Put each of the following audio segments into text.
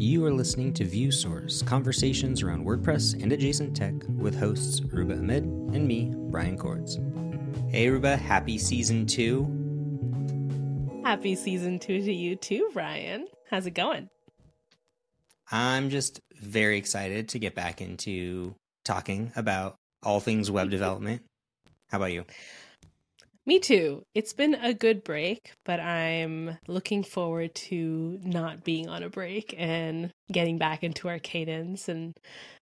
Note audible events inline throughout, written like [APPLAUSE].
You are listening to ViewSource, conversations around WordPress and adjacent tech with hosts Aurooba Ahmed and me, Brian Coords. Hey Aurooba, happy season two. Happy season two to you too, Brian. How's it going? I'm just very excited to get back into talking about all things web development. How about you? Me too. It's been a good break, but I'm looking forward to not being on a break and getting back into our cadence and,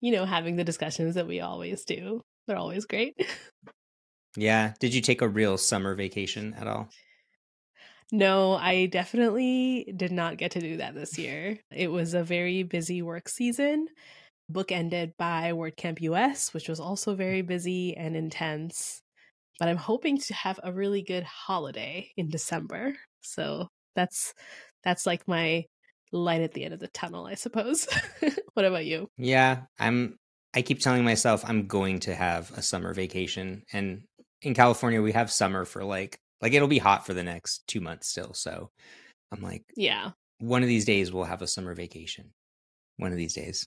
you know, having the discussions that we always do. They're always great. [LAUGHS] Yeah. Did you take a real summer vacation at all? No, I definitely did not get to do that this year. It was a very busy work season, bookended by WordCamp US, which was also very busy and intense but I'm hoping to have a really good holiday in December. So that's that's like my light at the end of the tunnel, I suppose. [LAUGHS] what about you? Yeah, I'm I keep telling myself I'm going to have a summer vacation and in California we have summer for like like it'll be hot for the next 2 months still. So I'm like Yeah. One of these days we'll have a summer vacation. One of these days.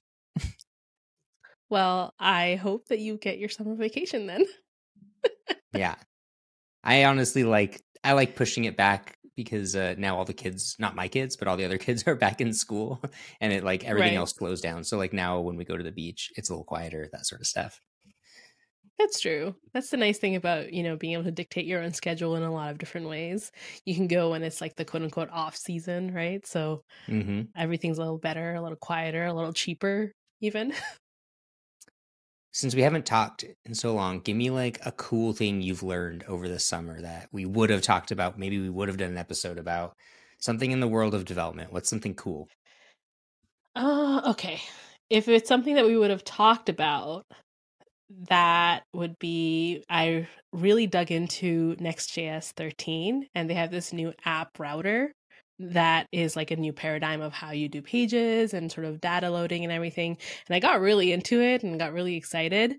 well, I hope that you get your summer vacation then yeah. I honestly like I like pushing it back because uh, now all the kids, not my kids, but all the other [LAUGHS] kids are back in school and it like everything right. else slows down. So like now when we go to the beach, it's a little quieter, that sort of stuff. That's true. That's the nice thing about, you know, being able to dictate your own schedule in a lot of different ways. You can go when it's like the quote unquote off season, right? So mm-hmm. everything's a little better, a little quieter, a little cheaper, even. [LAUGHS] since we haven't talked in so long, give me like a cool thing you've learned over the summer that we would have talked about. Maybe we would have done an episode about something in the world of development. What's something cool? Uh, okay. If it's something that we would have talked about, that would be I really dug into Next.js 13 and they have this new app router that is like a new paradigm of how you do pages and sort of data loading and everything. And I got really into it and got really excited.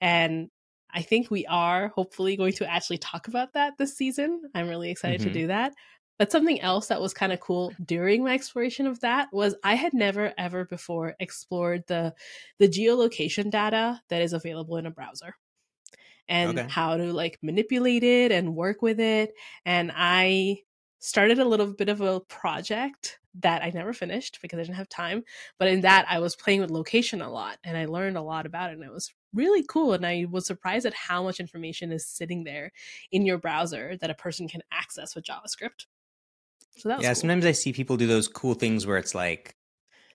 And I think we are hopefully going to actually talk about that this season. I'm really excited mm-hmm. to do that. But something else that was kind of cool during my exploration of that was I had never ever before explored the the geolocation data that is available in a browser and okay. how to like manipulate it and work with it. And I started a little bit of a project that I never finished because I didn't have time. But in that, I was playing with location a lot and I learned a lot about it. And it was really cool. And I was surprised at how much information is sitting there in your browser that a person can access with JavaScript. So that yeah, cool. sometimes I see people do those cool things where it's like,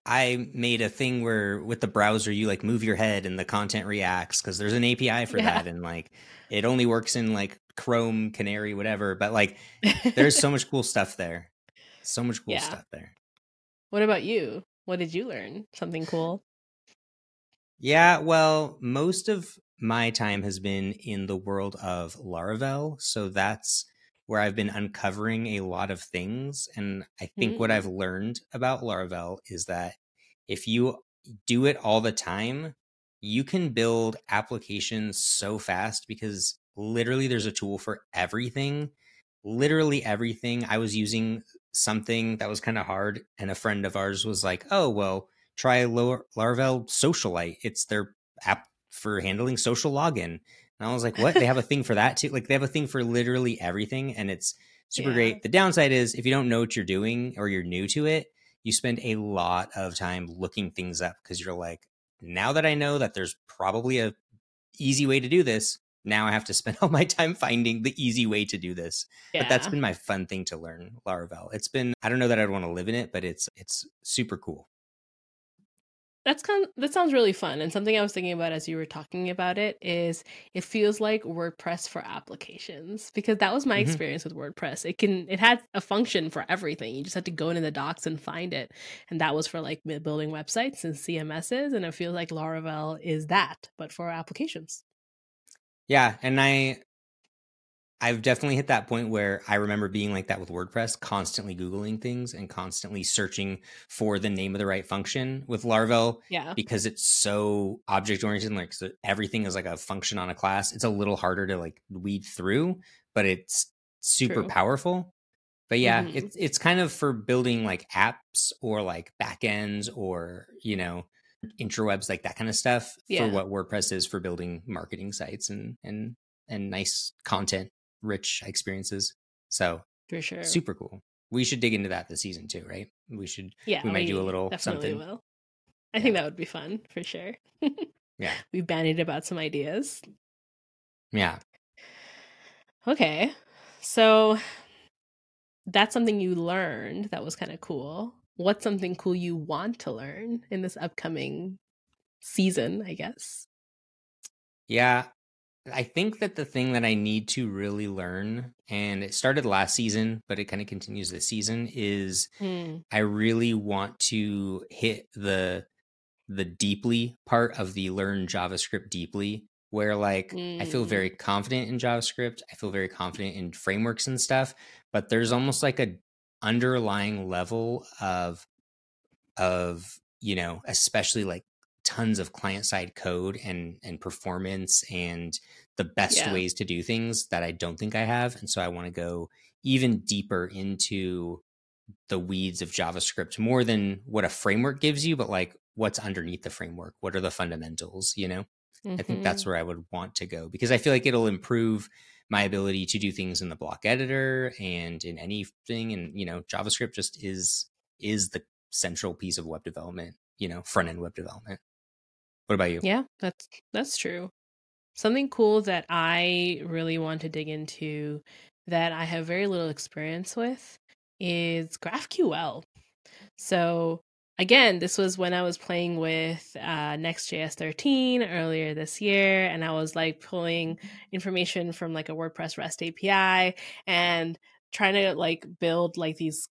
I made a thing where with the browser you like move your head and the content reacts because there's an API for [LAUGHS] yeah. that and like it only works in like Chrome, Canary, whatever. But like, there's so much [LAUGHS] cool stuff there. So much cool yeah. stuff there. What about you? What did you learn? Something cool? Yeah, well, most of my time has been in the world of Laravel. So that's where I've been uncovering a lot of things. And I think mm-hmm. what I've learned about Laravel is that if you do it all the time, you can build applications so fast because literally there's a tool for everything. Literally everything. I was using something that was kind of hard and a friend of ours was like oh well try laravel socialite. It's their app for handling social login. And i was like what? They have a thing for that too? Like they have a thing for literally everything and it's super yeah. great. The downside is if you don't know what you're doing or you're new to it you spend a lot of time looking things up because you're like now that i know that there's probably a easy way to do this now I have to spend [LAUGHS] all my time finding the easy way to do this. Yeah. But that's been my fun thing to learn Laravel. It's been I don't know that I'd want to live in it, but it's it's super cool. That's kind of, that sounds really fun. And something I was thinking about as you were talking about it is it feels like WordPress for applications because that was my mm-hmm. experience with WordPress. It can it had a function for everything. You just had to go into the docs and find it. And that was for like building websites and CMSs and it feels like Laravel is that but for applications. Yeah, and I I've definitely hit that point where I remember being like that with WordPress, constantly Googling things and constantly searching for the name of the right function with Laravel. Yeah. Because it's so object oriented, like so everything is like a function on a class. It's a little harder to like weed through, but it's super True. powerful. but yeah, Mhm. it's it's kind of for building like apps or like backends or you know interwebs like that kind of stuff Yeah. for what WordPress is for building marketing sites and and and nice content rich experiences. So For sure. super cool. We should dig into that this season too, right? We should Yeah, we might do a little definitely something. will. I think that would be fun for sure. [LAUGHS] Yeah. we've bandied about some ideas. Yeah. Okay. So that's something you learned that was kind of cool. What's something cool you want to learn in this upcoming season, I guess? Yeah. I think that the thing that I need to really learn, and it started last season, but it kind of continues this season, is Hmm. I really want to hit the the deeply part of the learn JavaScript deeply, where like I feel Mm. very confident in JavaScript. I feel very confident in frameworks and stuff, but there's almost like a underlying level of of you know especially like tons of client side code and and performance and the best Yeah. ways to do things that I don't think I have and so I want to go even deeper into the weeds of JavaScript more than what a framework gives you but like what's underneath the framework what are the fundamentals you know I think that's Mhm. where I would want to go because I feel like it'll improve my ability to do things in the block editor and in anything and you know JavaScript just is is the central piece of web development, you know, front end web development. What about you? Yeah, that's that's true. Something cool that I really want to dig into that I have very little experience with is GraphQL. So again, this was when I was playing with uh, Next.js 13 earlier this year, and I was like pulling information from like a WordPress REST API and trying to like build like these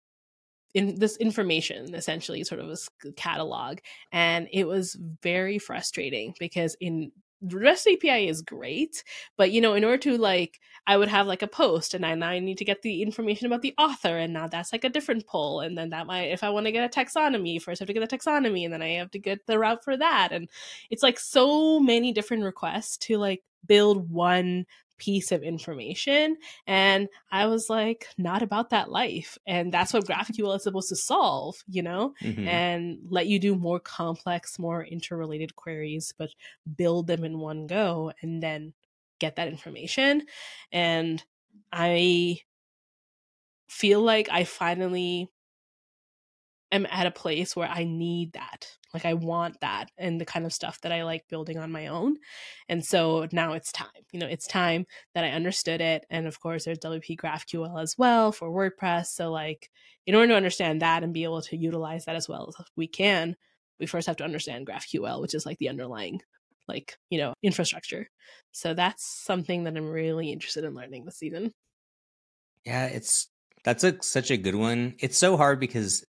in this information essentially sort of a catalog. And it was very frustrating because in REST API is great, but you know, in order to like, I would have like a post, and I now I need to get the information about the author, and now that's like a different poll, and then that might, if I want to get a taxonomy, first I have to get the taxonomy, and then I have to get the route for that, and it's like so many different requests to like build one piece of information and I was like, not about that life. And that's what [LAUGHS] GraphQL is supposed to solve, you know, Mhm. and let you do more complex, more interrelated queries, but build them in one go and then get that information. And I feel like I finally am at a place where I need that. Like I want that and the kind of stuff that I like building on my own. And so now it's time. You know, it's time that I understood it. And of course there's WP GraphQL as well for WordPress. So like in order to understand that and be able to utilize that as well as we can, we first have to understand GraphQL, which is like the underlying like, you know, infrastructure. So that's something that I'm really interested in learning this season. Yeah, it's that's a such a good one. It's so hard because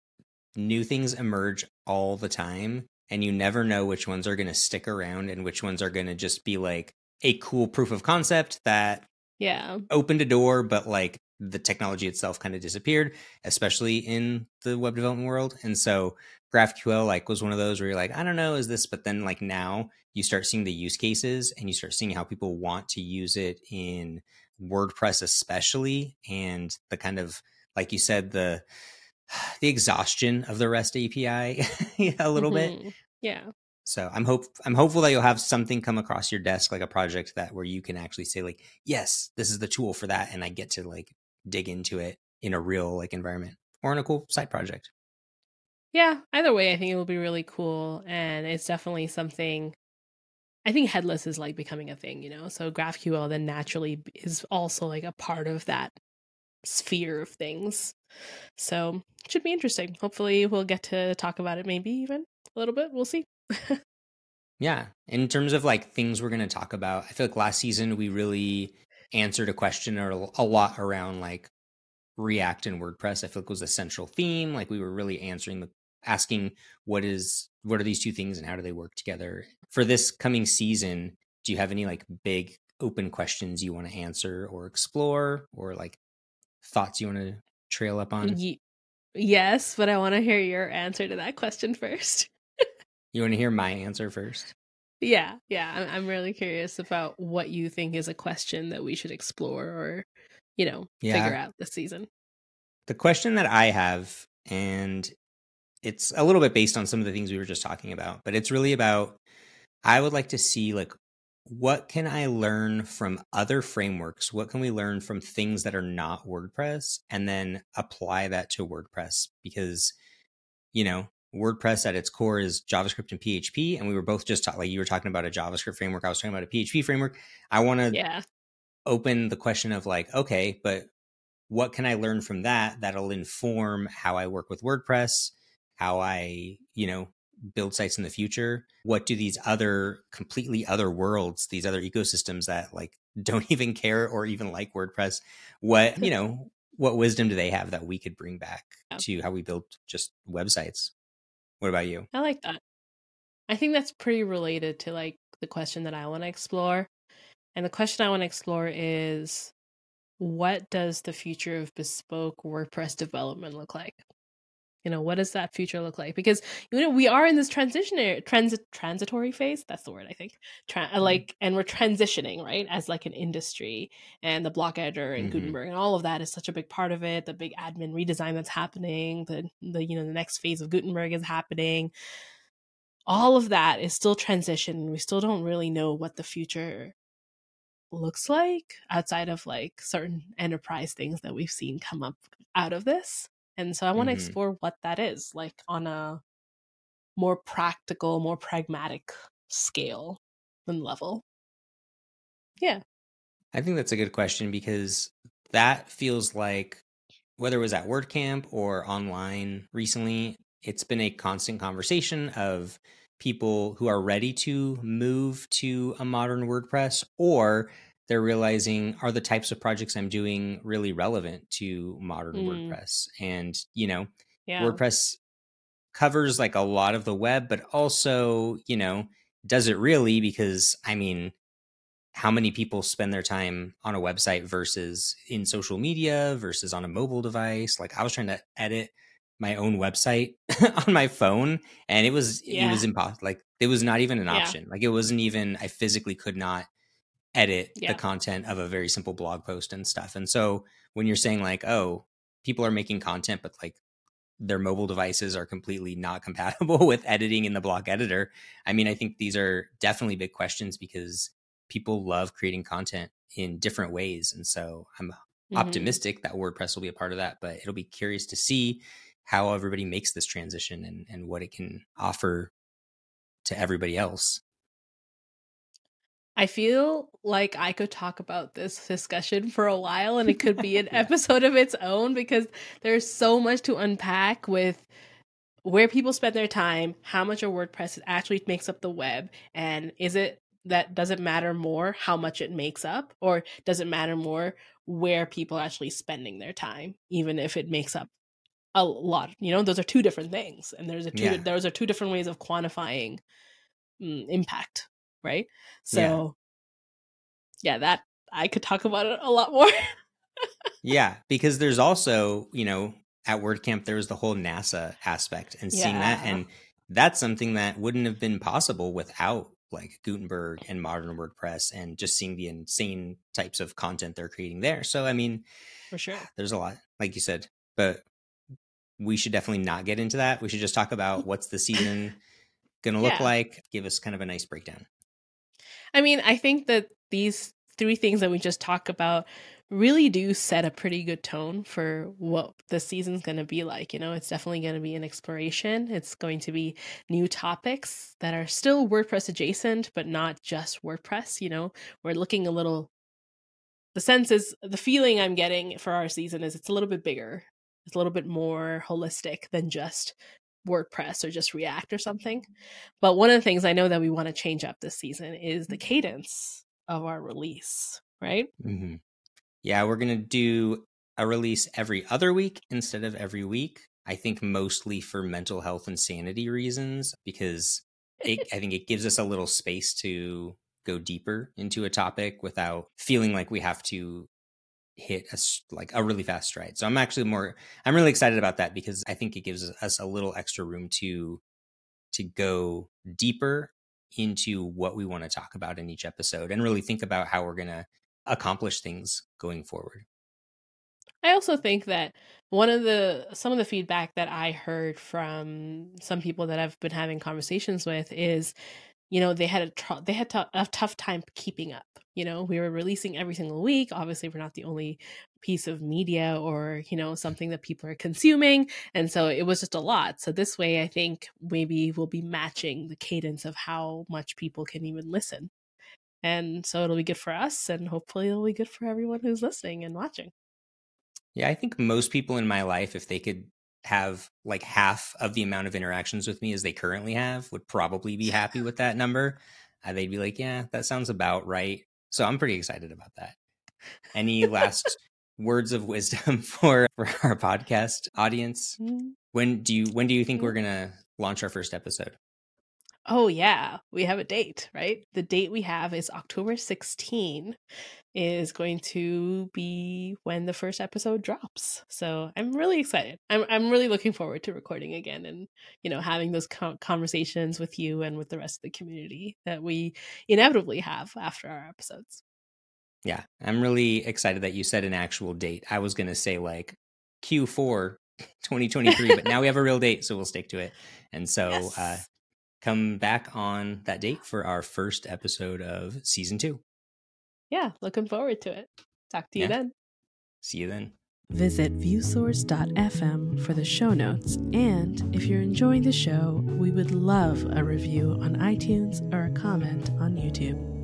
new things emerge all the time and you never know which ones are going to stick around and which ones are going to just be like a cool proof of concept that Yeah. opened a door but like the technology itself kind of disappeared especially in the web development world and so graphql like was one of those where you're like i don't know is this but then like now you start seeing the use cases and you start seeing how people want to use it in wordpress especially and the kind of like you said the [SIGHS] the exhaustion of the rest api [LAUGHS] a little bit Mhm. Yeah. so I'm hope I'm hopeful that you'll have something come across your desk like a project that where you can actually say like, yes, this is the tool for that, and I get to like dig into it in a real like environment or in a cool side project. Yeah, either way, I think it will be really cool. And it's definitely something I think headless is like becoming a thing, you know? So GraphQL then naturally is also like a part of that sphere of things. So it should be interesting. Hopefully, we'll get to talk about it maybe even a little bit. We'll see. [LAUGHS] Yeah. In terms of like things we're going to talk about, I feel like last season we really answered a question or a lot around like React and WordPress. I feel like was a central theme. Like we were really answering the asking what is what are these two things and how do they work together. For this coming season, do you have any like big open questions you want to answer or explore or like thoughts you want to trail up on? Ye- yes, but I want to hear your answer to that question [LAUGHS] first. You want to hear my answer first? yeah, yeah. I'm, I'm really curious about what you think is a question that we should explore or, you know, Yeah. figure out this season. The question that I have, and it's a little bit based on some of the things we were just talking about, but it's really about I would like to see like what can I learn from other frameworks? What can we learn from things that are not WordPress and then apply that to WordPress? Because, you know, WordPress at its core is JavaScript and PHP. And we were both just talking, like you were talking about a JavaScript framework. I was talking about a PHP framework. I want to Yeah. open the question of like, okay, but what can I learn from that that'll inform how I work with WordPress, how I, you know, build sites in the future? What do these other completely other worlds, these other ecosystems that like [LAUGHS] don't even care or even like WordPress, what, [LAUGHS] you know, what wisdom do they have that we could bring back Yeah. to how we build just websites? What about you? I like that. I think that's pretty related to like the question that I want to explore. And the question I want to explore is what does the future of bespoke WordPress development look like? You know, what does that future look like? Because you know, we are in this transitionary transit transitory phase. That's the word I think. Tra- Mm-hmm. like, and we're transitioning right as like an industry, and the block editor and Mhm. Gutenberg and all of that is such a big part of it. The big admin redesign that's happening. The the you know the next phase of Gutenberg is happening. All of that is still transition. We still don't really know what the future looks like outside of like certain enterprise things that we've seen come up out of this. And so I want to Mhm. explore what that is like on a more practical, more pragmatic scale and level. Yeah. I think that's a good question because that feels like whether it was at WordCamp or online recently, it's been a constant conversation of people who are ready to move to a modern WordPress or they're realizing are the types of projects I'm doing really relevant to modern Mm. WordPress? And, you know, Yeah. WordPress covers like a lot of the web, but also, you know, does it really? Because I mean, how many people spend their time on a website versus in social media versus on a mobile device? Like I was trying to edit my own website [LAUGHS] on my phone and it was it was impossible. Like it was not even an Yeah. option. Like it wasn't even I physically could not edit Yeah. the content of a very simple blog post and stuff. And so when you're saying like, oh, people are making content, but like their mobile devices are completely not compatible [LAUGHS] with editing in the block editor. I mean, I think these are definitely big questions because people love creating content in different ways. And so I'm Mhm. optimistic that WordPress will be a part of that, but it'll be curious to see how everybody makes this transition and, and what it can offer to everybody else. I feel like I could talk about this discussion for a while and it could be an [LAUGHS] Yeah. episode of its own because there's so much to unpack with where people spend their time, how much of WordPress actually makes up the web, and is it that does it matter more how much it makes up, or does it matter more where people are actually spending their time, even if it makes up a lot? You know, those are two different things, and there's a two Yeah. those are two different ways of quantifying mm, impact, right? So, Yeah. yeah, that I could talk about it a lot more. Yeah, because there's also, you know, at WordCamp there was the whole NASA aspect and seeing that and that's something that wouldn't have been possible without like Gutenberg and modern WordPress and just seeing the insane types of content they're creating there. So I mean, For sure. there's a lot, like you said, but we should definitely not get into that. We should just talk about [LAUGHS] what's the season going to look Yeah. like, give us kind of a nice breakdown. I mean, I think that these three things that we just talked about really do set a pretty good tone for what the season's going to be like. You know, it's definitely going to be an exploration. It's going to be new topics that are still WordPress adjacent, but not just WordPress. You know, we're looking a little, the sense is, the feeling I'm getting for our season is it's a little bit bigger, it's a little bit more holistic than just WordPress or just React or something. But one of the things I know that we want to change up this season is the cadence of our release, right? hmm Yeah, we're gonna do a release every other week instead of every week. I think mostly for mental health and sanity reasons, because it, I think it gives us a little space to go deeper into a topic without feeling like we have to hit a like a really fast stride. So I'm actually more I'm really excited about that because I think it gives us a little extra room to to go deeper into what we want to talk about in each episode and really think about how we're going to accomplish things going forward. I also think that one of the some of the feedback that I heard from some people that I've been having conversations with is, you know, they had a tr- they had t- a tough time keeping up. You know, we were releasing every single week. Obviously, we're not the only piece of media or you know something that people are consuming, and so it was just a lot. So this way, I think maybe we'll be matching the cadence of how much people can even listen, and so it'll be good for us, and hopefully it'll be good for everyone who's listening and watching. Yeah, I think most people in my life, if they could have like half of the amount of interactions with me as they currently have, would probably be happy with that number. Uh, they'd be like, yeah, that sounds about right. So I'm pretty excited about that. Any last [LAUGHS] words of wisdom [LAUGHS] for, for our podcast audience? Mm. When do you when do you think we're gonna launch our first episode? Oh yeah, we have a date, right? The date we have is October 16 is going to be when the first episode drops. So I'm really excited. I'm I'm really looking forward to recording again and you know having those conversations with you and with the rest of the community that we inevitably have after our episodes. Yeah, I'm really excited that you said an actual date. I was going to say like Q4 2023, but now we have a real date, so we'll stick to it. And so uh, [LAUGHS] yes. uh come back on that date for our first episode of season 2 yeah, looking forward to it. Talk to you yeah. then. See you then. Visit viewsource.fm for the show notes. And if you're enjoying the show, we would love a review on iTunes or a comment on YouTube.